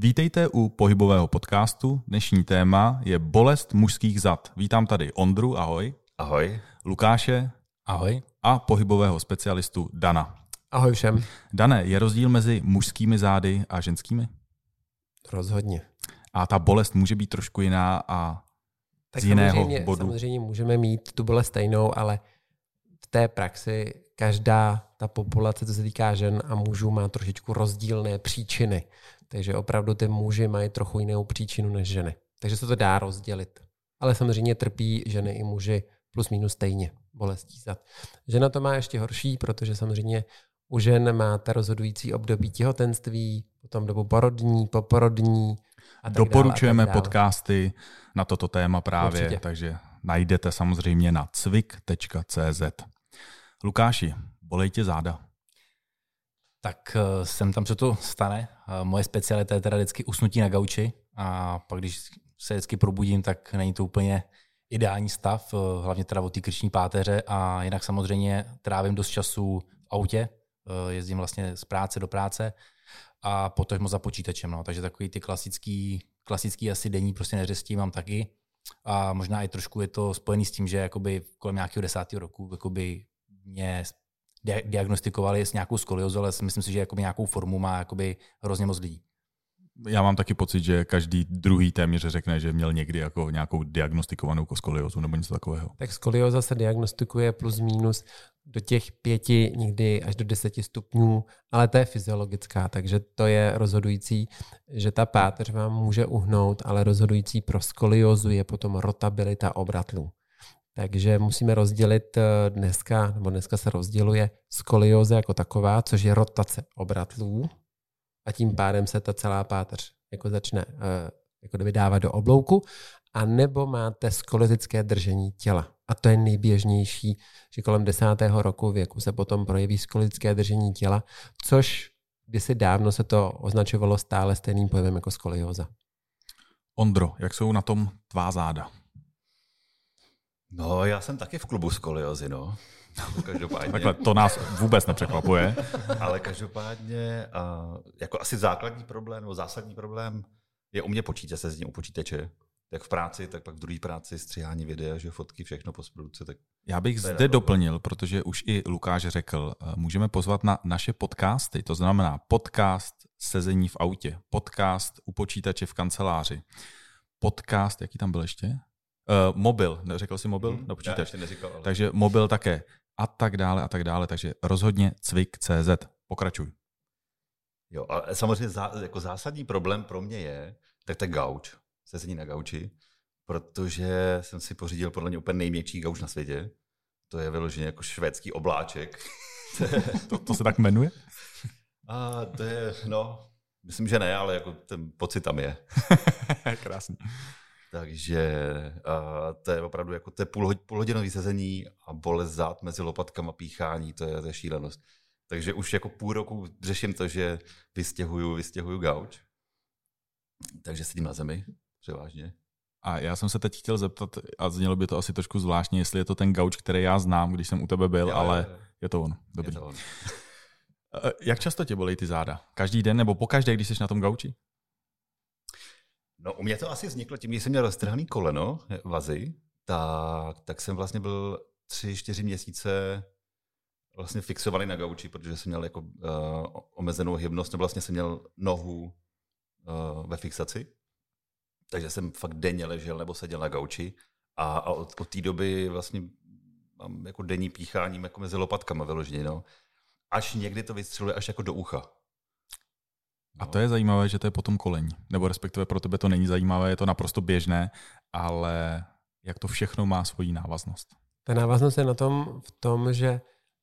Vítejte u pohybového podcastu. Dnešní téma je bolest mužských zad. Vítám tady Ondru, ahoj. Ahoj. Lukáše. Ahoj. A pohybového specialistu Dana. Ahoj všem. Dane, je rozdíl mezi mužskými zády a ženskými? Rozhodně. A ta bolest může být trošku jiná a tak z jiného samozřejmě, bodu? Samozřejmě můžeme mít tu bolest stejnou, ale v té praxi každá ta populace, co se týká žen a mužů, má trošičku rozdílné příčiny. Takže opravdu ty muži mají trochu jinou příčinu než ženy. Takže se to dá rozdělit. Ale samozřejmě trpí ženy i muži plus minus stejně bolestí zad. Žena to má ještě horší, protože samozřejmě u žen máte rozhodující období těhotenství, potom dobu porodní, poporodní. A Doporučujeme dále, a podcasty na toto téma právě, Určitě. takže najdete samozřejmě na cvik.cz. Lukáši, bolej tě záda? Tak eh, jsem tam, co to stane. Eh, moje specialita je teda vždycky usnutí na gauči a pak, když se vždycky probudím, tak není to úplně ideální stav, eh, hlavně teda od té krční páteře a jinak samozřejmě trávím dost času v autě, jezdím vlastně z práce do práce a potom za počítačem. No. Takže takový ty klasický, klasický asi denní prostě neřestí mám taky. A možná i trošku je to spojený s tím, že jakoby kolem nějakého desátého roku jakoby mě diagnostikovali s nějakou skoliozu, ale myslím si, že jakoby nějakou formu má jakoby hrozně moc lidí. Já mám taky pocit, že každý druhý téměř řekne, že měl někdy jako nějakou diagnostikovanou skoliozu nebo něco takového. Tak skolioza se diagnostikuje plus minus do těch pěti, někdy až do deseti stupňů, ale to je fyziologická, takže to je rozhodující, že ta páteř vám může uhnout, ale rozhodující pro skoliozu je potom rotabilita obratlů. Takže musíme rozdělit eh, dneska, nebo dneska se rozděluje skolioze jako taková, což je rotace obratlů a tím pádem se ta celá páteř jako začne eh, jako dávat do oblouku, a nebo máte skoliotické držení těla. A to je nejběžnější, že kolem desátého roku věku se potom projeví skoliotické držení těla, což kdysi dávno se to označovalo stále stejným pojmem jako skolioza. Ondro, jak jsou na tom tvá záda? No, já jsem taky v klubu skoliozy, no. Každopádně. Takhle to nás vůbec nepřekvapuje. Ale každopádně, jako asi základní problém, nebo zásadní problém je u mě počítač se s ním u počítače. Jak v práci, tak pak v druhé práci stříhání videa, že fotky, všechno postprodukce. Tak Já bych zde doplnil, protože už i Lukáš řekl, eh, můžeme pozvat na naše podcasty, to znamená podcast sezení v autě, podcast u počítače v kanceláři, podcast, jaký tam byl ještě? Uh, mobil, neřekl jsi mobil? Hmm, no, počítač. Neříkal, ale... Takže mobil také a tak dále a tak dále, takže rozhodně cvik.cz. Pokračuj. Jo, a samozřejmě zá, jako zásadní problém pro mě je, tak ten gauč, sezení na gauči, protože jsem si pořídil podle mě úplně nejměkčí gauč na světě. To je vyloženě jako švédský obláček. to, to se tak jmenuje? A to je, no, myslím, že ne, ale jako ten pocit tam je. Krásný. Takže uh, to je opravdu jako to je půl, půlhodinový sezení a bolest zad mezi lopatkama, píchání, to je, to je šílenost. Takže už jako půl roku řeším to, že vystěhuju, vystěhuju gauč. Takže sedím na zemi, převážně. A já jsem se teď chtěl zeptat, a znělo by to asi trošku zvláštně, jestli je to ten gauč, který já znám, když jsem u tebe byl, jo, ale jo, jo. je to on. Dobrý. Je to on. Eh, jak často tě bolí ty záda? Každý den nebo pokaždé, když jsi na tom gauči? No, u mě to asi vzniklo tím, když jsem měl roztrhaný koleno, vazy, tak, tak jsem vlastně byl tři, čtyři měsíce vlastně fixovaný na gauči, protože jsem měl jako uh, omezenou hybnost, nebo vlastně jsem měl nohu uh, ve fixaci. Takže jsem fakt denně ležel nebo seděl na gauči a, a od, od té doby vlastně mám jako denní píchání jako mezi lopatkama vyloženě, no. Až někdy to vystřeluje až jako do ucha. A to je zajímavé, že to je potom koleň. Nebo respektive pro tebe to není zajímavé, je to naprosto běžné, ale jak to všechno má svoji návaznost. Ta návaznost je na tom v tom, že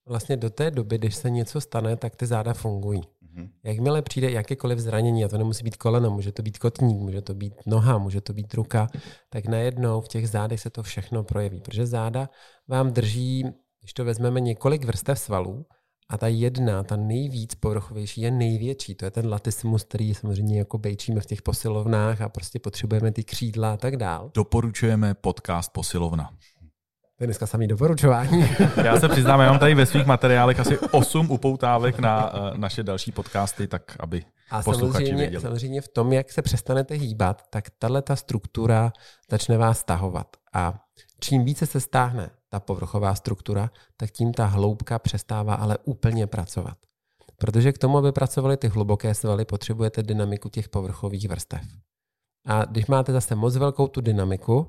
vlastně do té doby, když se něco stane, tak ty záda fungují. Mm-hmm. Jakmile přijde jakékoliv zranění, a to nemusí být koleno, může to být kotník, může to být noha, může to být ruka, tak najednou v těch zádech se to všechno projeví. Protože záda vám drží, když to vezmeme, několik vrstev svalů, a ta jedna, ta nejvíc povrchovější, je největší. To je ten latissimus, který samozřejmě jako bejčíme v těch posilovnách a prostě potřebujeme ty křídla a tak dál. Doporučujeme podcast Posilovna. To je dneska samý doporučování. Já se přiznám, já mám tady ve svých materiálech asi 8 upoutávek na uh, naše další podcasty, tak aby A samozřejmě, samozřejmě v tom, jak se přestanete hýbat, tak tahle ta struktura začne vás stahovat. A čím více se stáhne ta povrchová struktura, tak tím ta hloubka přestává ale úplně pracovat. Protože k tomu, aby pracovaly ty hluboké svaly, potřebujete dynamiku těch povrchových vrstev. A když máte zase moc velkou tu dynamiku,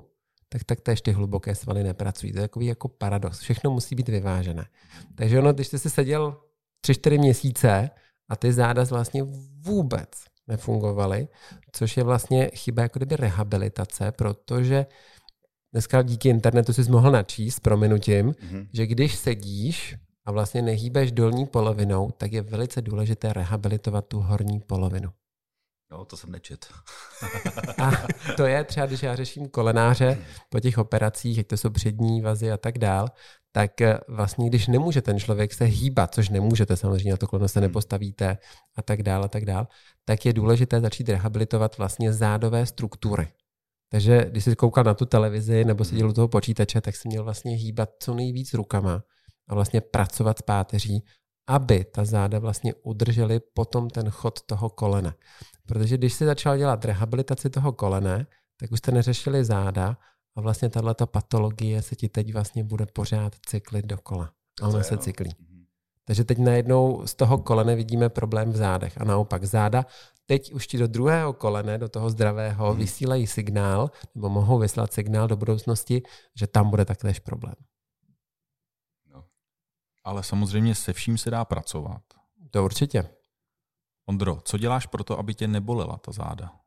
tak tak též ty hluboké svaly nepracují. To je takový jako paradox. Všechno musí být vyvážené. Takže ono, když jste si seděl 3-4 měsíce a ty záda vlastně vůbec nefungovaly, což je vlastně chyba jako kdyby rehabilitace, protože dneska díky internetu jsi mohl načíst, prominutím, mm-hmm. že když sedíš a vlastně nehýbeš dolní polovinou, tak je velice důležité rehabilitovat tu horní polovinu. No, to jsem nečet. a to je třeba, když já řeším kolenáře po těch operacích, jak to jsou přední vazy a tak dál, tak eh, vlastně, když nemůže ten člověk se hýbat, což nemůžete samozřejmě, na to koleno se hmm. nepostavíte a tak dál a tak dál, tak je důležité začít rehabilitovat vlastně zádové struktury. Takže když jsi koukal na tu televizi nebo seděl u toho počítače, tak si měl vlastně hýbat co nejvíc rukama a vlastně pracovat s páteří, aby ta záda vlastně udržely potom ten chod toho kolene. Protože když si začal dělat rehabilitaci toho kolene, tak už jste neřešili záda a vlastně tato patologie se ti teď vlastně bude pořád cyklit dokola. A ona se no. cyklí. Takže teď najednou z toho kolene vidíme problém v zádech. A naopak záda teď už ti do druhého kolene, do toho zdravého, hmm. vysílají signál, nebo mohou vyslat signál do budoucnosti, že tam bude taktéž problém. No. Ale samozřejmě se vším se dá pracovat. To určitě. Ondro, co děláš pro to, aby tě nebolela ta záda?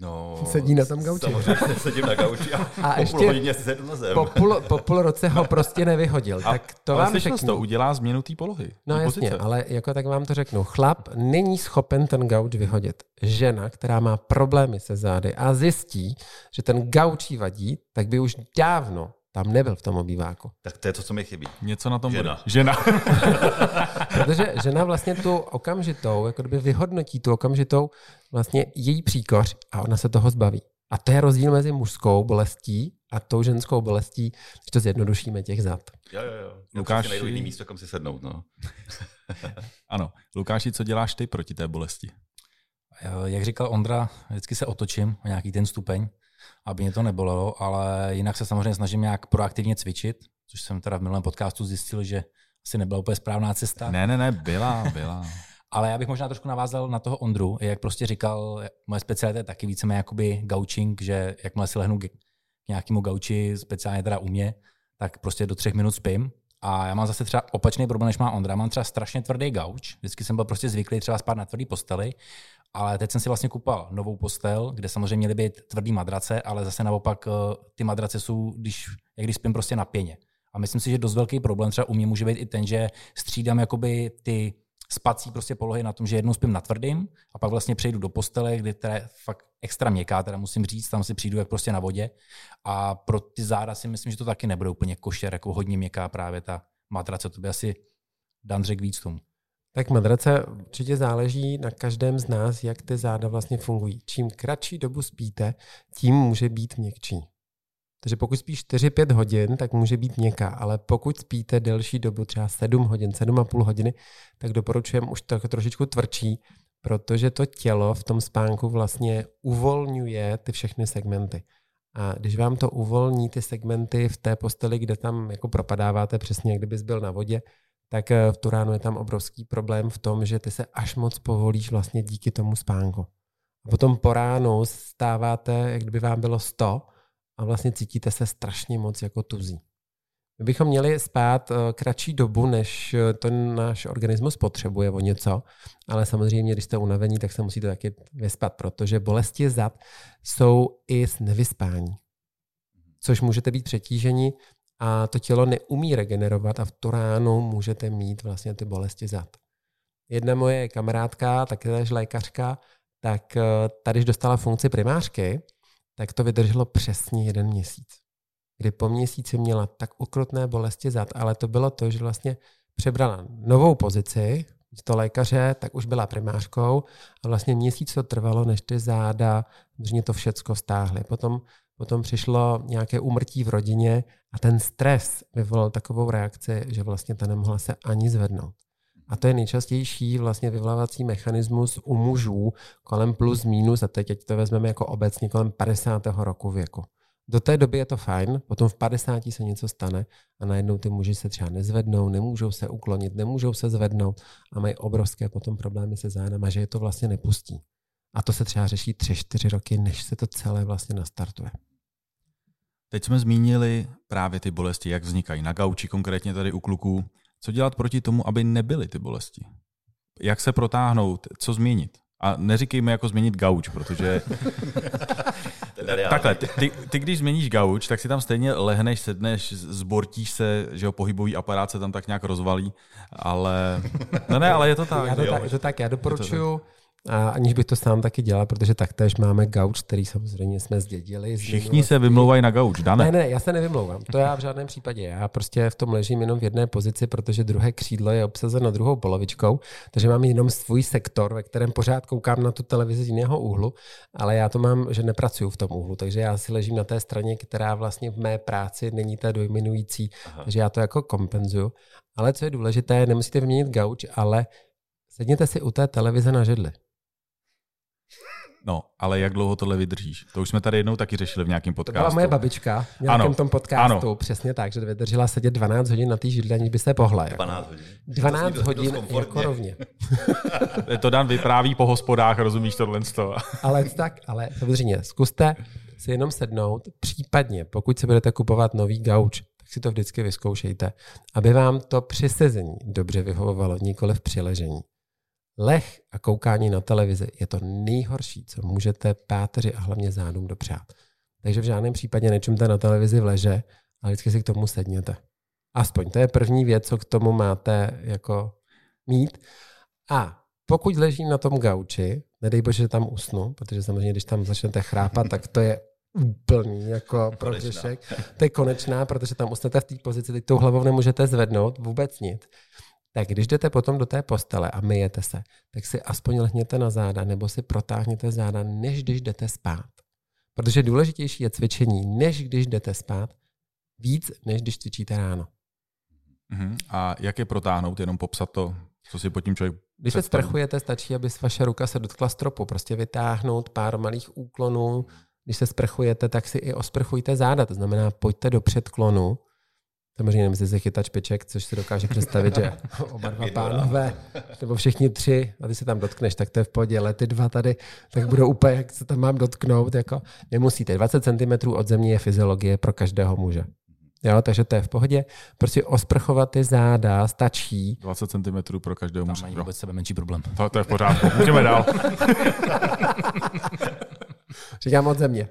No, Sedí na tom gauči. Samozřejmě sedím na gauči a, a po ještě půl hodině sednu na zem. Po půl, po půl roce ho prostě nevyhodil. A, tak to ale vám řeknu. to udělá změnu té polohy. No jasně, pozice. ale jako tak vám to řeknu. Chlap není schopen ten gauč vyhodit. Žena, která má problémy se zády a zjistí, že ten gauč vadí, tak by už dávno tam nebyl v tom obýváku. Tak to je to, co mi chybí. Něco na tom žena. Bude. Žena. Protože žena vlastně tu okamžitou, jako kdyby vyhodnotí tu okamžitou vlastně její příkoř a ona se toho zbaví. A to je rozdíl mezi mužskou bolestí a tou ženskou bolestí, když to zjednodušíme těch zad. Jo, jo, jo. Lukáši... najdu jiný místo, kam si sednout. No. ano. Lukáši, co děláš ty proti té bolesti? Jak říkal Ondra, vždycky se otočím o nějaký ten stupeň aby mě to nebolelo, ale jinak se samozřejmě snažím nějak proaktivně cvičit, což jsem teda v minulém podcastu zjistil, že asi nebyla úplně správná cesta. Ne, ne, ne, byla, byla. ale já bych možná trošku navázal na toho Ondru, jak prostě říkal, moje specialita je taky víceméně jakoby gauching, že jakmile si lehnu k nějakému gauči, speciálně teda u mě, tak prostě do třech minut spím. A já mám zase třeba opačný problém, než má Ondra. Mám třeba strašně tvrdý gauč. Vždycky jsem byl prostě zvyklý třeba spát na tvrdý posteli ale teď jsem si vlastně kupal novou postel, kde samozřejmě měly být tvrdý madrace, ale zase naopak eh, ty madrace jsou, když, jak když spím prostě na pěně. A myslím si, že dost velký problém třeba u mě může být i ten, že střídám jakoby ty spací prostě polohy na tom, že jednou spím na tvrdým a pak vlastně přejdu do postele, kde teda je fakt extra měkká, teda musím říct, tam si přijdu jak prostě na vodě. A pro ty záda si myslím, že to taky nebude úplně košer, jako hodně měkká právě ta matrace, to by asi Dan řekl víc tomu. Tak madrace určitě záleží na každém z nás, jak ty záda vlastně fungují. Čím kratší dobu spíte, tím může být měkčí. Takže pokud spíš 4-5 hodin, tak může být měkká, ale pokud spíte delší dobu, třeba 7 hodin, 7,5 hodiny, tak doporučujeme už to trošičku tvrdší, protože to tělo v tom spánku vlastně uvolňuje ty všechny segmenty. A když vám to uvolní ty segmenty v té posteli, kde tam jako propadáváte přesně, jak kdybys byl na vodě, tak eh, v Turánu je tam obrovský problém v tom, že ty se až moc povolíš vlastně díky tomu spánku. A potom po ránu stáváte, jak kdyby vám bylo 100 a vlastně cítíte se strašně moc jako tuzí. My bychom měli spát eh, kratší dobu, než eh, ten náš organismus potřebuje o něco, ale samozřejmě, když jste unavení, tak se musíte taky vyspat, protože bolesti zad jsou i z nevyspání. Což můžete být přetíženi a to tělo neumí regenerovat a v tu ránu můžete mít vlastně ty bolesti zad. Jedna moje kamarádka, tež lékařka, tak eh, tady, dostala funkci primářky, tak to vydrželo přesně jeden měsíc. Kdy po měsíci měla tak ukrutné bolesti zad, ale to bylo to, že vlastně přebrala novou pozici, to lékaře, tak už byla primářkou a vlastně měsíc to trvalo, než ty záda, že to všecko stáhly. Potom potom přišlo nějaké úmrtí v rodině a ten stres vyvolal takovou reakci, že vlastně ta nemohla se ani zvednout. A to je nejčastější vlastně vyvlávací mechanismus u mužů kolem plus minus, a teď ať to vezmeme jako obecně kolem 50. roku věku. Do té doby je to fajn, potom v 50 se něco stane a najednou ty muži se třeba nezvednou, nemůžou se uklonit, nemůžou se zvednout a mají obrovské potom problémy se zádama, že je to vlastně nepustí. A to se třeba řeší 3-4 roky, než se to celé vlastně nastartuje. Teď jsme zmínili právě ty bolesti, jak vznikají na gauči, konkrétně tady u kluků. Co dělat proti tomu, aby nebyly ty bolesti? Jak se protáhnout? Co změnit? A neříkejme jako změnit gauč, protože takhle, ty, ty, ty, když změníš gauč, tak si tam stejně lehneš, sedneš, zbortíš se, že jo, pohybový aparát se tam tak nějak rozvalí, ale no ne, ale je to tak. Já to, tak, to tak, já doporučuju a aniž bych to sám taky dělal, protože taktéž máme gauč, který samozřejmě jsme zdědili. Všichni se vymlouvají na gauč, Dane. Ne, ne, já se nevymlouvám. To já v žádném případě. Já prostě v tom ležím jenom v jedné pozici, protože druhé křídlo je obsazeno druhou polovičkou, takže mám jenom svůj sektor, ve kterém pořád koukám na tu televizi z jiného úhlu, ale já to mám, že nepracuju v tom úhlu, takže já si ležím na té straně, která vlastně v mé práci není ta dojminující, Aha. takže já to jako kompenzuju. Ale co je důležité, nemusíte vyměnit gauč, ale sedněte si u té televize na židli. No, ale jak dlouho tohle vydržíš? To už jsme tady jednou taky řešili v nějakém podcastu. To byla moje babička v nějakém ano, tom podcastu, ano. přesně tak, že vydržela sedět 12 hodin na té židli, aniž by se pohla. Jako. 12 hodin. 12 hodin jako rovně. to Dan vypráví po hospodách, rozumíš tohle ale tak, ale samozřejmě, zkuste si jenom sednout, případně, pokud se budete kupovat nový gauč, tak si to vždycky vyzkoušejte, aby vám to při sezení dobře vyhovovalo, nikoli v přiležení. Lech a koukání na televizi je to nejhorší, co můžete páteři a hlavně zádům dopřát. Takže v žádném případě nečumte na televizi v leže, ale vždycky si k tomu sedněte. Aspoň to je první věc, co k tomu máte jako mít. A pokud ležím na tom gauči, nedej bože, že tam usnu, protože samozřejmě, když tam začnete chrápat, tak to je úplný jako protěšek. To je konečná, protože tam usnete v té pozici, teď tou hlavou nemůžete zvednout vůbec nic tak když jdete potom do té postele a myjete se, tak si aspoň lehněte na záda nebo si protáhněte záda, než když jdete spát. Protože důležitější je cvičení, než když jdete spát, víc, než když cvičíte ráno. Uh-huh. A jak je protáhnout, jenom popsat to, co si pod tím člověk Když se sprchujete, stačí, aby vaše ruka se dotkla stropu. Prostě vytáhnout pár malých úklonů. Když se sprchujete, tak si i osprchujte záda. To znamená, pojďte do předklonu, Samozřejmě nemyslí se chytat špiček, což si dokáže představit, že oba dva pánové, nebo všichni tři, a ty se tam dotkneš, tak to je v pohodě, ale ty dva tady, tak budou úplně, jak se tam mám dotknout, jako nemusíte. 20 cm od země je fyziologie pro každého muže. Jo, takže to je v pohodě. Prostě osprchovat ty záda stačí. 20 cm pro každého muže. Tam vůbec sebe menší problém. To, to je v pořádku. Můžeme dál. Říkám od země.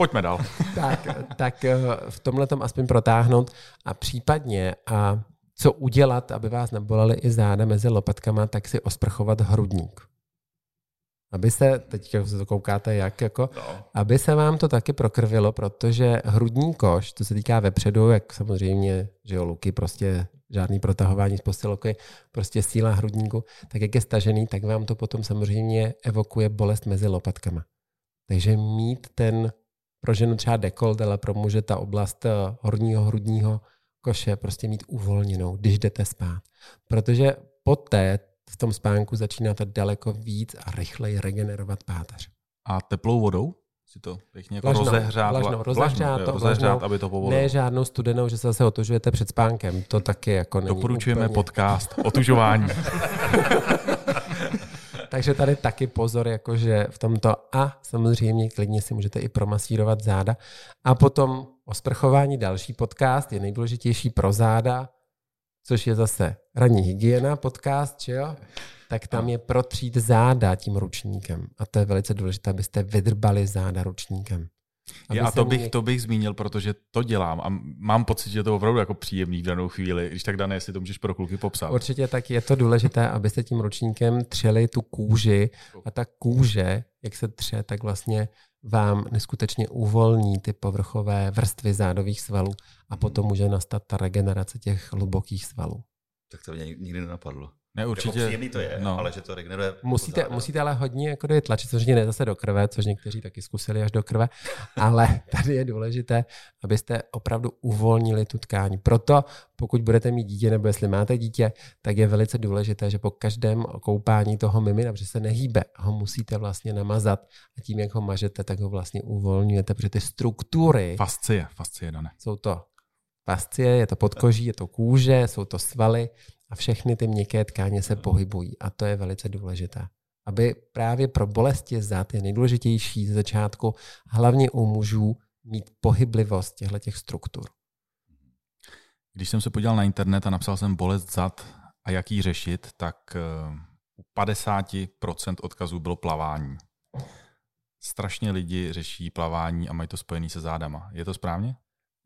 Pojďme dál. tak, tak eh, v tomhle tom aspoň protáhnout a případně a co udělat, aby vás nebolely i záda mezi lopatkama, tak si osprchovat hrudník. Aby se, teď se to koukáte jak, jako, no. aby se vám to taky prokrvilo, protože hrudní koš, to se týká vepředu, jak samozřejmě, že jo, luky prostě žádný protahování z postiloky, prostě síla hrudníku, tak jak je stažený, tak vám to potom samozřejmě evokuje bolest mezi lopatkama. Takže mít ten pro ženu třeba dekolt, ale pro muže ta oblast eh, horního hrudního koše prostě mít uvolněnou, když jdete spát. Protože poté v tom spánku začínáte daleko víc a rychleji regenerovat páteř. A teplou vodou? si to pěkně jako vlažnou, rozehřát, vlažnou, rozehřát, to, rozehřát aby to povolilo. Ne žádnou studenou, že se zase otužujete před spánkem. To taky jako není Doporučujeme úplně... podcast otužování. Takže tady taky pozor, jakože v tomto a samozřejmě klidně si můžete i promasírovat záda. A potom o sprchování další podcast je nejdůležitější pro záda, což je zase ranní hygiena podcast, že jo? Tak tam je protřít záda tím ručníkem. A to je velice důležité, abyste vydrbali záda ručníkem. Já a to bych, to bych zmínil, protože to dělám a mám pocit, že je to opravdu jako příjemný v danou chvíli. Když tak dané, jestli to můžeš pro kluky popsat. Určitě tak je to důležité, abyste tím ručníkem třeli tu kůži a ta kůže, jak se tře, tak vlastně vám neskutečně uvolní ty povrchové vrstvy zádových svalů a potom může nastat ta regenerace těch hlubokých svalů. Tak to mě nikdy nenapadlo. Ne, Jako určitě. příjemný to je, no. ale že to regeneruje. Musíte, musíte ale hodně jako do tlačit, samozřejmě ne zase do krve, což někteří taky zkusili až do krve, ale tady je důležité, abyste opravdu uvolnili tu tkání. Proto, pokud budete mít dítě, nebo jestli máte dítě, tak je velice důležité, že po každém koupání toho mimina, protože se nehýbe, ho musíte vlastně namazat a tím, jak ho mažete, tak ho vlastně uvolňujete, protože ty struktury Fascie, fascie, Dané. jsou to fascie, je to podkoží, je to kůže, jsou to svaly a všechny ty měkké tkáně se pohybují a to je velice důležité. Aby právě pro bolesti zad je nejdůležitější ze začátku, hlavně u mužů, mít pohyblivost těchto těch struktur. Když jsem se podíval na internet a napsal jsem bolest zad a jak ji řešit, tak eh, u 50% odkazů bylo plavání. Strašně lidi řeší plavání a mají to spojený se zádama. Je to správně?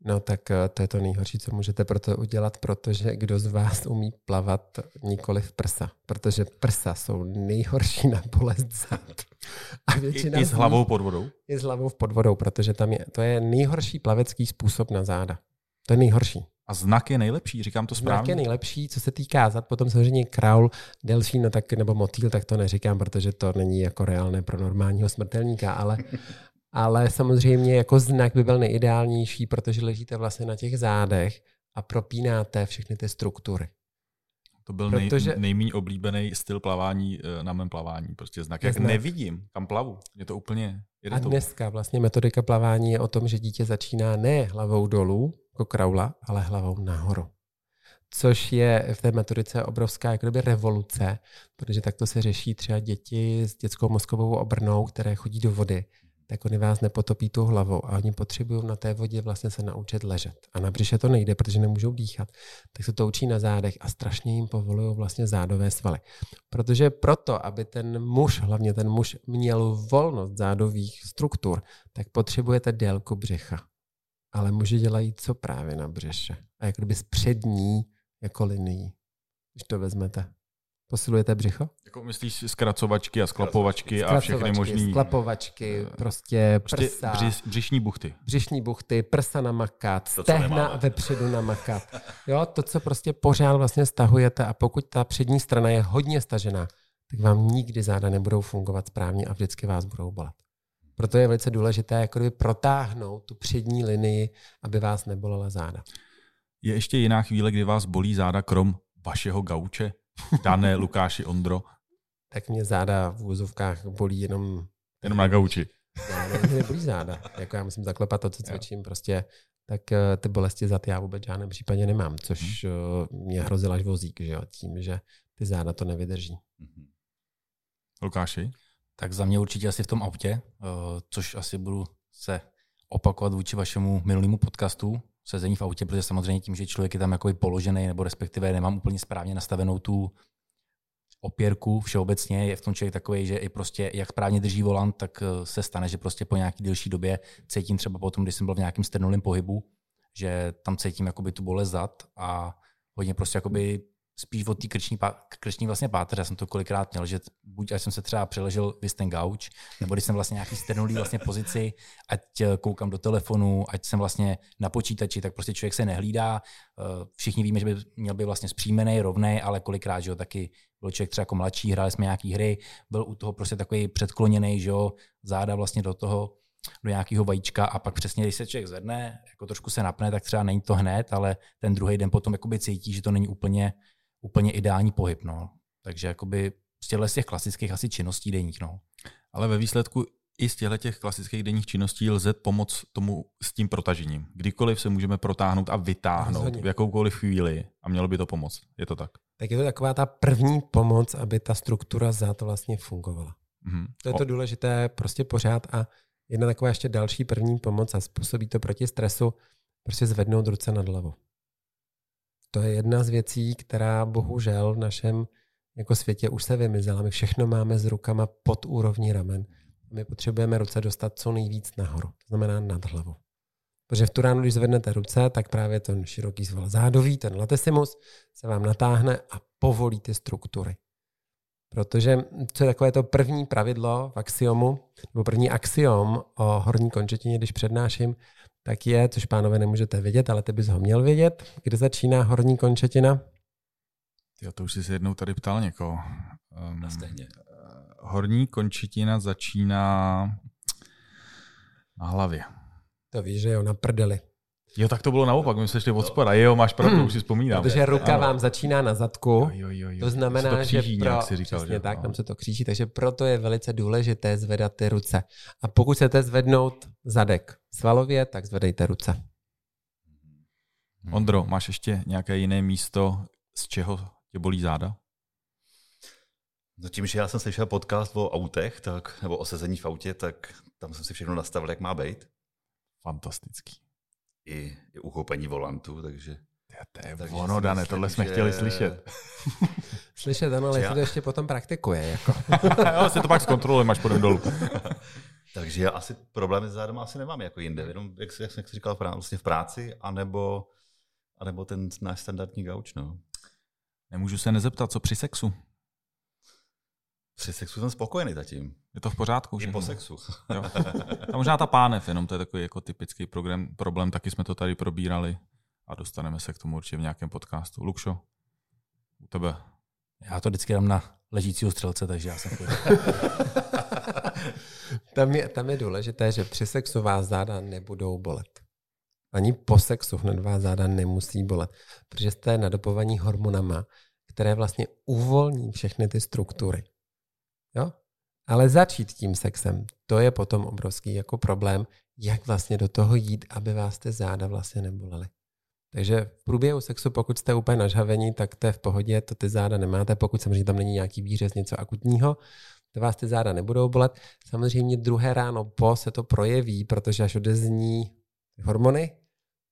No tak eh, to je to nejhorší, co můžete pro to udělat, protože kdo z vás umí plavat nikoli v prsa, protože prsa jsou nejhorší na bolest zad. A I, většina I z s hlavou pod vodou? je s hlavou v podvodou, protože tam je, to je nejhorší plavecký způsob na záda. To je nejhorší. A znak je nejlepší, říkám to Znak správně? je nejlepší, co se týká zad, potom samozřejmě kraul, delfín no tak, nebo motýl, tak to neříkám, protože to není jako reálné pro normálního smrtelníka, ale, ale samozřejmě jako znak by byl nejideálnější, protože ležíte vlastně na těch zádech a propínáte všechny ty struktury. To byl nej, Protože- nejméně oblíbený styl plavání eh, na mém plavání. Prostě znak. Jak znak. nevidím, kam plavu. Je to úplně... Jede A dneska vlastně metodika plavání je o tom, že dítě začíná ne hlavou dolů, jako kraula, ale hlavou nahoru. Což je v té metodice obrovská jako kdyby revoluce, protože takto se řeší třeba děti s dětskou mozkovou obrnou, které chodí do vody, tak oni vás nepotopí tou hlavou a oni potřebují na té vodě vlastně se naučit ležet. A na břiše to nejde, protože nemůžou dýchat, tak se to učí na zádech a strašně jim povolují vlastně zádové svaly. Protože proto, aby ten muž, hlavně ten muž, měl volnost zádových struktur, tak potřebujete délku břicha. Ale muži dělají co právě na břiše. A jak kdyby z přední jako linii. Když to vezmete. Posilujete břicho? Jako myslíš zkracovačky a sklapovačky a všechny možný... Sklapovačky, prostě Prostě prsa, bři, břišní buchty. břišní buchty, prsa namakat, To, stehna nemáme. vepředu namakat. Jo, to, co prostě pořád vlastně stahujete a pokud ta přední strana je hodně stažená, tak vám nikdy záda nebudou fungovat správně a vždycky vás budou bolet. Proto je velice důležité jako protáhnout tu přední linii, aby vás nebolela záda. Je ještě jiná chvíle, kdy vás bolí záda krom vašeho gauče? Dané, Lukáši, Ondro, Tak mě záda v úzovkách bolí jenom jenom na gauči. Já ne, mě nebolí záda. Jako já musím zaklepat to, co cvičím, prostě tak eh, ty bolesti zad já vůbec v žádném případě nemám, což eh, mě hrozil až vozík, že jo, tím, že ty záda to nevydrží. Mhm. Lukáši? Tak za mě určitě asi v tom autě, eh, což asi budu se opakovat vůči vašemu minulému podcastu, sezení v autě, protože samozřejmě tím, že člověk je tam jako položený, nebo respektive nemám úplně správně nastavenou tu opěrku všeobecně, je v tom člověk takový, že i prostě jak správně drží volant, tak eh, se stane, že prostě po nějaký delší době cítím třeba potom, když jsem byl v nějakém strnulém pohybu, že tam cítím jakoby tu bolest zad a hodně prostě jakoby spíš od té krční, krční vlastně páteře. Já jsem to kolikrát měl, že buď až jsem se třeba přeležel vys ten gauč, nebo když jsem vlastně nějaký strnulý vlastně pozici, ať eh, koukám do telefonu, ať jsem vlastně na počítači, tak prostě člověk se nehlídá. Eh, Všichni víme, že by měl být vlastně zpříjmený, rovnej, ale kolikrát, že jo, taky byl člověk třeba jako mladší, hráli jsme nějaký hry, byl u toho prostě takový předkloněný, že jo, záda vlastně do toho, do nějakého vajíčka a pak přesně, když se člověk zvedne, jako trošku se napne, tak třeba není to hned, ale ten druhý den potom cítí, že to není úplně, úplně ideální pohyb. No. Takže jakoby z těchto z těch klasických asi činností denních. No. Ale ve výsledku i z těchto těch klasických denních činností lze pomoct tomu s tím protažením. Kdykoliv se můžeme protáhnout a vytáhnout Rozhodně. v jakoukoliv chvíli a mělo by to pomoct. Je to tak? Tak je to taková ta první pomoc, aby ta struktura zad vlastně fungovala. Mhm. To je to důležité prostě pořád a jedna taková ještě další první pomoc a způsobí to proti stresu, prostě zvednout ruce nad hlavu. To je jedna z věcí, která bohužel v našem jako světě už se vymizela. My všechno máme s rukama pod úrovní ramen. My potřebujeme ruce dostat co nejvíc nahoru, to znamená nad hlavu. Protože v tu ránu, když zvednete ruce, tak právě ten široký sval zádový, ten latissimus, se vám natáhne a povolí ty struktury. Protože co je takové to první pravidlo v axiomu, nebo první axiom o horní končetině, když přednáším, tak je, což pánové nemůžete vědět, ale ty bys ho měl vědět, kde začíná horní končetina. Jo, to už jsi se jednou tady ptal někoho. Um, Na stejně. horní končetina začíná na hlavě. To víš, že jo, na prdeli. Jo, tak to bylo naopak, my jsme šli od spoda. Jo, máš pravdu, už si vzpomínám. Protože ruka Ano. vám začíná na zadku. Jo, jo, jo, jo. To znamená, to kříží že pro, nějak si říkal, přesně že? tak, no. tam se to kříží, takže proto je velice důležité zvedat ty ruce. A pokud chcete zvednout zadek svalově, tak zvedejte ruce. Ondro, máš ještě nějaké jiné místo, z čeho tě bolí záda? No tím, že já jsem slyšel podcast o autech, tak, nebo o sezení v autě, tak tam jsem si všechno nastavil, jak má být. Fantastický. I, i uchopení volantu, takže... To je takže ono, Dane, myslím, tohle jsme že- chtěli slyšet. Slyšet, ano, ale Já- to ještě potom praktikuje. Jako. jo, si to pak zkontrolujeme, až půjdeme dolů. Takže já asi problémy s zádama asi nemám jako jinde, jenom jak, jsi- jak jsem říkal, vlastně v práci, anebo, anebo ten náš standardní gauč. No. Nemůžu se nezeptat, co při sexu? Při sexu jsem spokojený zatím. Je to v pořádku? I všechno? po sexu. Jo. A možná ta pánev, jenom to je takový jako typický program, problém, taky jsme to tady probírali a dostaneme se k tomu určitě v nějakém podcastu. Lukšo, u tebe. Já to vždycky dám na ležícího střelce, takže já jsem. Tam je, tam je důležité, že při sexu vás záda nebudou bolet. Ani po sexu hned vás záda nemusí bolet, protože jste nadopovaní hormonama, které vlastně uvolní všechny ty struktury. Jo? Ale začít tím sexem, to je potom obrovský jako problém, jak vlastně do toho jít, aby vás ty záda vlastně nebolely. Takže v průběhu sexu, pokud jste úplně nažhavení, tak to je v pohodě, to ty záda nemáte, pokud samozřejmě tam není nějaký výřez, něco akutního, to vás ty záda nebudou bolet. Samozřejmě druhé ráno po se to projeví, protože až odezní hormony,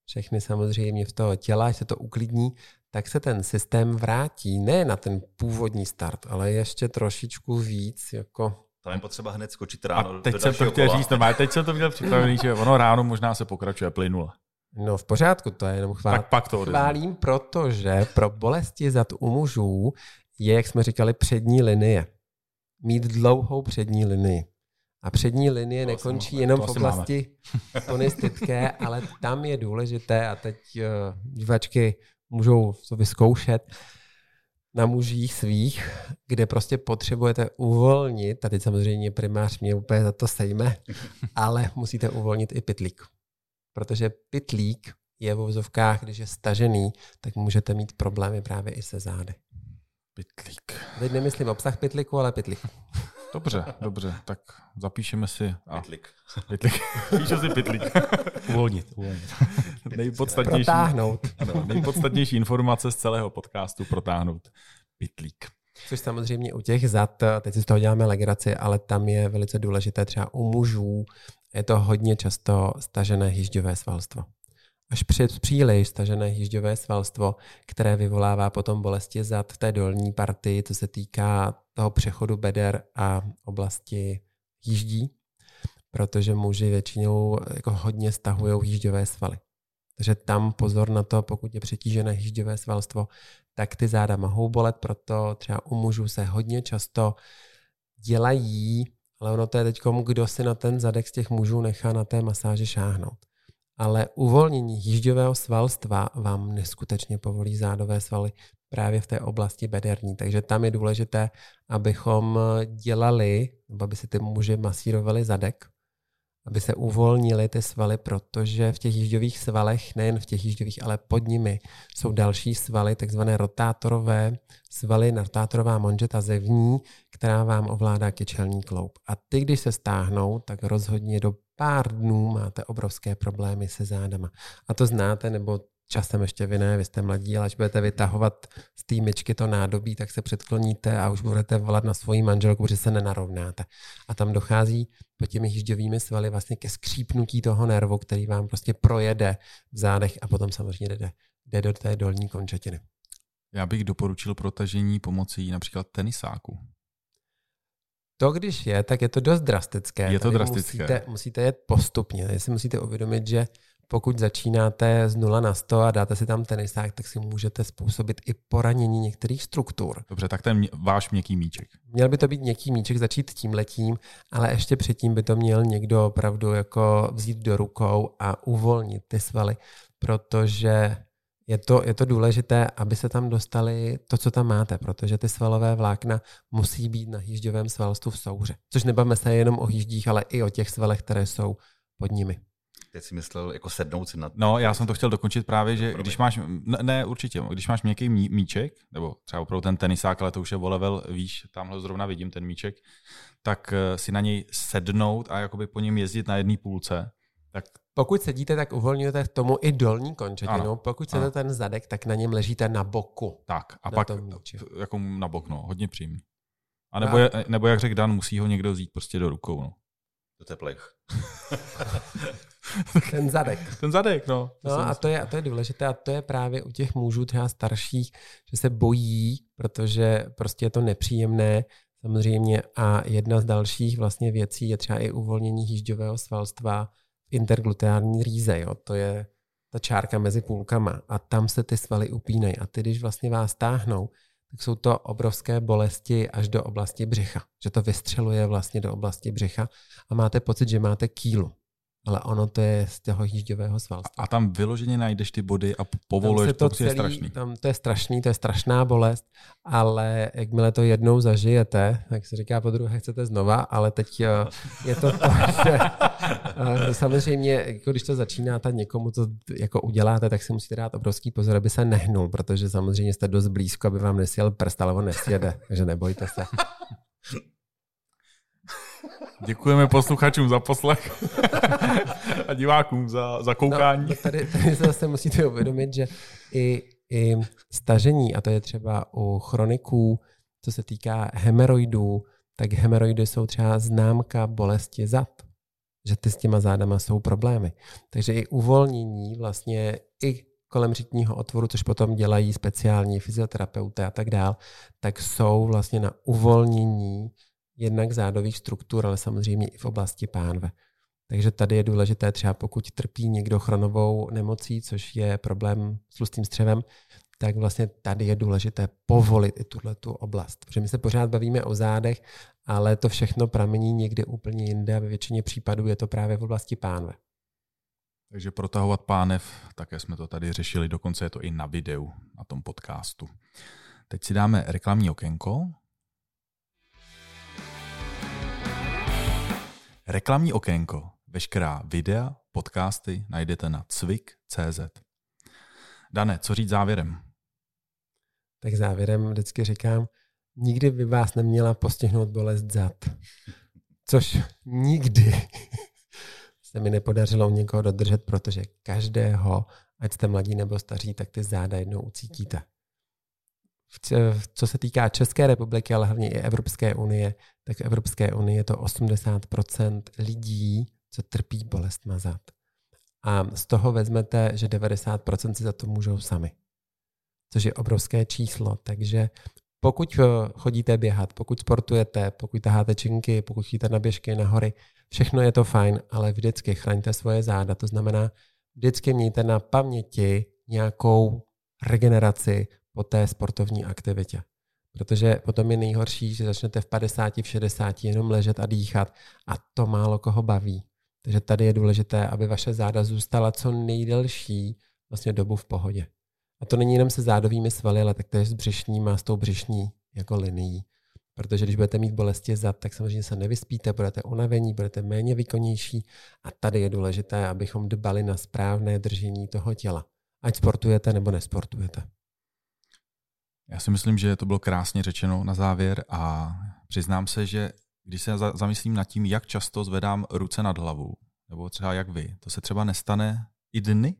všechny samozřejmě v toho těla, až se to uklidní, tak se ten systém vrátí ne na ten původní start, ale ještě trošičku víc jako Tam je potřeba hned skočit ráno A teď do jsem to chtěl kola. říct, normálně, teď jsem to měl připravený, že ono ráno možná se pokračuje plynule. No v pořádku, to je jenom chvál. Tak pak to odezní. Chválím, protože pro bolesti zad u mužů je, jak jsme říkali, přední linie. Mít dlouhou přední linii. A přední linie To nekončí asi jenom v oblasti tonistické, ale tam je důležité, a teď uh, divačky můžou to vyzkoušet, na mužích svých, kde prostě potřebujete uvolnit, a teď samozřejmě primář mě úplně za to sejme, ale musíte uvolnit i pitlík. Protože pitlík je v vozovkách, když je stažený, tak můžete mít problémy právě i se zády. Pitlík. Teď nemyslím obsah pitlíku, ale pitlík. Dobře, dobře, tak zapíšeme si. A Pytlik. pitlík. Píše si pitlík. Uvolnit, uvolnit. Nejpodstatnější, Protáhnout. ano, nejpodstatnější informace z celého podcastu protáhnout. Pitlík. Což samozřejmě u těch zad, teď si z toho děláme legraci, ale tam je velice důležité třeba u mužů, je to hodně často stažené hyžďové svalstvo. Až před příliš stažené hyžďové svalstvo, které vyvolává potom bolesti zad v té dolní partii, co se týká toho přechodu beder a oblasti jíždí, protože muži většinou jako hodně stahují jížďové svaly. Takže tam pozor na to, pokud je přetížené hyžďové svalstvo, tak ty záda mohou bolet, proto třeba u mužů se hodně často dělají, ale ono to je teď, kdo si na ten zadek z těch mužů nechá na té masáži šáhnout. Ale uvolnění jížďového svalstva vám neskutečně povolí zádové svaly právě v té oblasti bederní. Takže tam je důležité, abychom dělali, aby si ty muži masírovali zadek, aby se uvolnily ty svaly, protože v těch jížďových svalech, nejen v těch jížďových, ale pod nimi jsou další svaly, takzvané rotátorové svaly, rotátorová manžeta zevní, která vám ovládá kyčelní kloub. A ty, když se stáhnou, tak rozhodně do pár dnů máte obrovské problémy se zádama. A to znáte, nebo časem ještě vy ne, vy jste mladí, ale až budete vytahovat z té myčky to nádobí, tak se předkloníte a už budete volat na svoji manželku, že se nenarovnáte. A tam dochází pod těmi hyžďovými svaly vlastně ke skřípnutí toho nervu, který vám prostě projede v zádech a potom samozřejmě jde, jde do té dolní končetiny. Já bych doporučil protažení pomocí například tenisáku. To, když je, tak je to dost drastické. Je to Tady drastické. Musíte, musíte jet postupně. Tady si musíte uvědomit, že pokud začínáte z 0 na 100 a dáte si tam tenisák, tak si můžete způsobit i poranění některých struktur. Dobře, tak ten mě- váš měkký míček. Měl by to být něký míček, začít tím letím, ale ještě předtím by to měl někdo opravdu jako vzít do rukou a uvolnit ty svaly, protože je to, je to důležité, aby se tam dostali to, co tam máte, protože ty svalové vlákna musí být na hýžďovém svalstvu v souře. Což nebavíme se jenom o hýždích, ale i o těch svalech, které jsou pod nimi. Teď si myslel jako sednout si na... No, já jsem to chtěl dokončit právě, že když máš, ne, ne určitě, když máš měkký mí, míček, nebo třeba opravdu ten tenisák, ale to už je o level výš, tamhle zrovna vidím ten míček, tak eh, si na něj sednout a jakoby po něm jezdit na jedné půlce, tak pokud sedíte, tak uvolňujete k tomu i dolní končetinu. Ano. Pokud chcete ten zadek, tak na něm ležíte na boku. tak. A Na pak jako na bok, no, hodně příjemný. A nebo, je, nebo jak řekl Dan, musí ho někdo vzít prostě do rukou. No. Do teplech. Ten zadek. Ten zadek, no. To No a to, je, a to je důležité a to je právě u těch mužů třeba starších, že se bojí, protože prostě je to nepříjemné samozřejmě a jedna z dalších vlastně věcí je třeba i uvolnění hýžďového svalstva v intergluteární rýze, jo? to je ta čárka mezi půlkama a tam se ty svaly upínají a ty, když vlastně vás táhnou, tak jsou to obrovské bolesti až do oblasti břicha, že to vystřeluje vlastně do oblasti břicha a máte pocit, že máte kýlu. Ale ono to je z toho hýžďového svalstva. A tam vyloženě najdeš ty body a Tam povoluješ, se to to, je celý, strašný. Tam to je strašný, to je strašná bolest, ale jakmile to jednou zažijete, tak se říká po druhé chcete znova, ale teď eh, je to to, že eh, samozřejmě, jako když to začínáte někomu to jako uděláte, tak si musíte dát obrovský pozor, aby se nehnul, protože samozřejmě jste dost blízko, aby vám nesjel prst, ale on nesjede, takže nebojte se. Děkujeme posluchačům za poslech a divákům za, za koukání. No, tady, tady se zase musíte uvědomit, že i, i stažení, a to je třeba u chroniků, co se týká hemeroidů, tak hemeroidy jsou třeba známka bolesti zad. Že ty s těma zádama jsou problémy. Takže i uvolnění vlastně i kolem řitního otvoru, což potom dělají speciální fyzioterapeuté a tak dál, tak jsou vlastně na uvolnění jednak zádových struktur, ale samozřejmě i v oblasti pánve. Takže tady je důležité třeba pokud trpí někdo chronovou nemocí, což je problém s tlustým střevem, tak vlastně tady je důležité povolit i tuhle tu oblast. Protože my se pořád bavíme o zádech, ale to všechno pramení někde úplně jinde a ve většině případů je to právě v oblasti pánve. Takže protahovat pánev, také jsme to tady řešili, dokonce je to i na videu, na tom podcastu. Teď si dáme reklamní okénko. Reklamní okénko. Veškerá videa, podcasty najdete na cvik.cz. Dane, co říct závěrem? Tak závěrem vždycky říkám, nikdy by vás neměla postihnout bolest zad. Což nikdy se mi nepodařilo někoho dodržet, protože každého, ať jste mladí nebo staří, tak ty záda jednou ucítíte. Co se týká České republiky, ale hlavně i Evropské unie, tak v Evropské unii je to 80% lidí, co trpí bolest zad. A z toho vezmete, že 90% si za to můžou sami což je obrovské číslo. Takže pokud eh, chodíte běhat, pokud sportujete, pokud taháte činky, pokud chodíte na běžky, na hory, všechno je to fajn, ale vždycky chraňte svoje záda. To znamená, vždycky mějte na paměti nějakou regeneraci po té sportovní aktivitě. Protože potom je nejhorší, že začnete v 50, v 60 jenom ležet a dýchat a to málo koho baví. Takže tady je důležité, aby vaše záda zůstala co nejdelší vlastně dobu v pohodě. A to není jenom se zádovými svaly, ale taktéž s břišníma, s tou břišní jako linií. Protože když budete mít bolesti zad, tak samozřejmě se nevyspíte, budete unavení, budete méně výkonnější a tady je důležité, abychom dbali na správné držení toho těla. Ať sportujete nebo nesportujete. Já si myslím, že to bylo krásně řečeno na závěr a přiznám se, že když se za- zamyslím nad tím, jak často zvedám ruce nad hlavu, nebo třeba jak vy, to se třeba nestane i dny,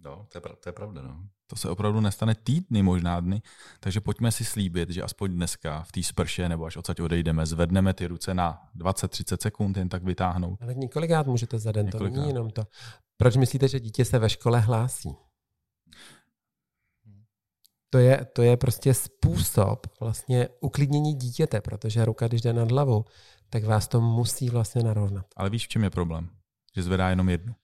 No, to je, to je pravda, no. to se opravdu nestane týdny, možná dny, takže pojďme si slíbit, že aspoň dneska v té sprše nebo až odsaď odejdeme, zvedneme ty ruce na 20-30 sekund, jen tak vytáhnout. Ale několikrát můžete za den, to Několikrát. není jenom to. Proč myslíte, že dítě se ve škole hlásí? To je, to je prostě způsob vlastně uklidnění dítěte, protože ruka, když jde nad hlavou, tak vás to musí vlastně narovnat. Ale víš, v čem je problém? Že zvedá jenom jednu.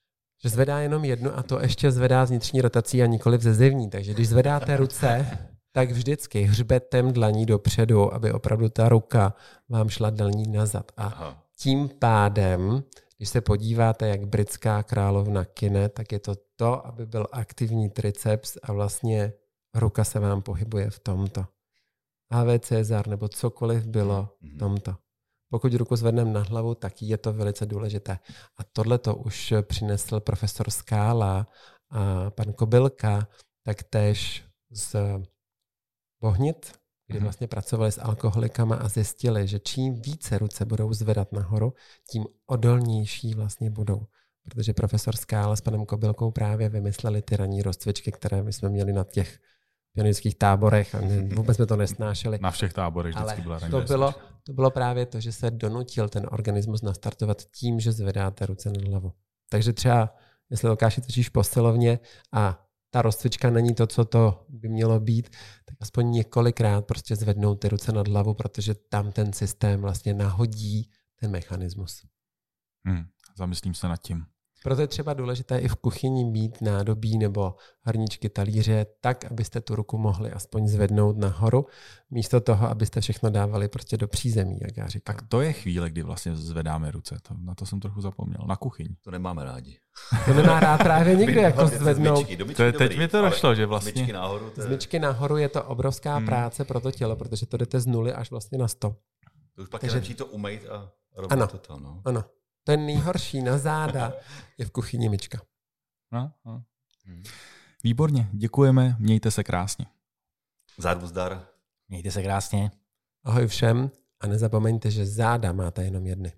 Že zvedá jenom jednu a to ještě zvedá z vnitřní rotací a nikoli ze zevní. Takže když zvedáte ruce, tak vždycky hřbetem dlaní dopředu, aby opravdu ta ruka vám šla dlaní nazad. A Aha. tím pádem Když se podíváte, jak britská královna kine, tak je to to, aby byl aktivní triceps a vlastně ruka se vám pohybuje v tomto. AV Cezar nebo cokoliv bylo v Mhm. tomto. Pokud ruku zvedneme na hlavu, tak je to velice důležité. A tohle to už přinesl profesor Skála a pan Kobylka, tak též z Bohnic, kdy Mhm. vlastně pracovali s alkoholikama a zjistili, že čím více ruce budou zvedat nahoru, tím odolnější vlastně budou. Protože profesor Skála s panem Kobylkou právě vymysleli ty ranní rozcvičky, které my jsme měli na těch pionických táborech a vůbec jsme to nesnášeli. Na všech táborech vždycky Ale byla to bylo, to bylo právě to, že se donutil ten organismus nastartovat tím, že zvedáte ruce nad hlavu. Takže třeba, jestli Lukáši točíš posilovně a ta rozcvička není to, co to by mělo být, tak aspoň několikrát prostě zvednout ty ruce nad hlavu, protože tam ten systém vlastně nahodí ten mechanismus. Hmm, zamyslím se nad tím. Proto je třeba důležité i v kuchyni mít nádobí nebo hrničky, talíře, tak, abyste tu ruku mohli aspoň zvednout nahoru, místo toho, abyste všechno dávali prostě do přízemí, jak já říkám. Tak to je chvíle, kdy vlastně zvedáme ruce. To, na to jsem trochu zapomněl. Na kuchyň. To nemáme rádi. To nemá rád právě nikdo jako zvednout. Zmyčky, myčky To je- teď dobrý, mi to došlo, že vlastně- Zmyčky nahoru, to, Z je, myčky nahoru je to obrovská Hmm. práce pro to tělo, protože to jdete z nuly až vlastně na 100. to už pak Takže- je lepší to umýt a rovnat Ano. to tam. No. Ano. To je nejhorší na záda, je v kuchyni myčka. No, no. Hmm. Výborně, děkujeme, mějte se krásně. Zádu zdar. Mějte se krásně. Ahoj všem a nezapomeňte, že záda máte jenom jedny.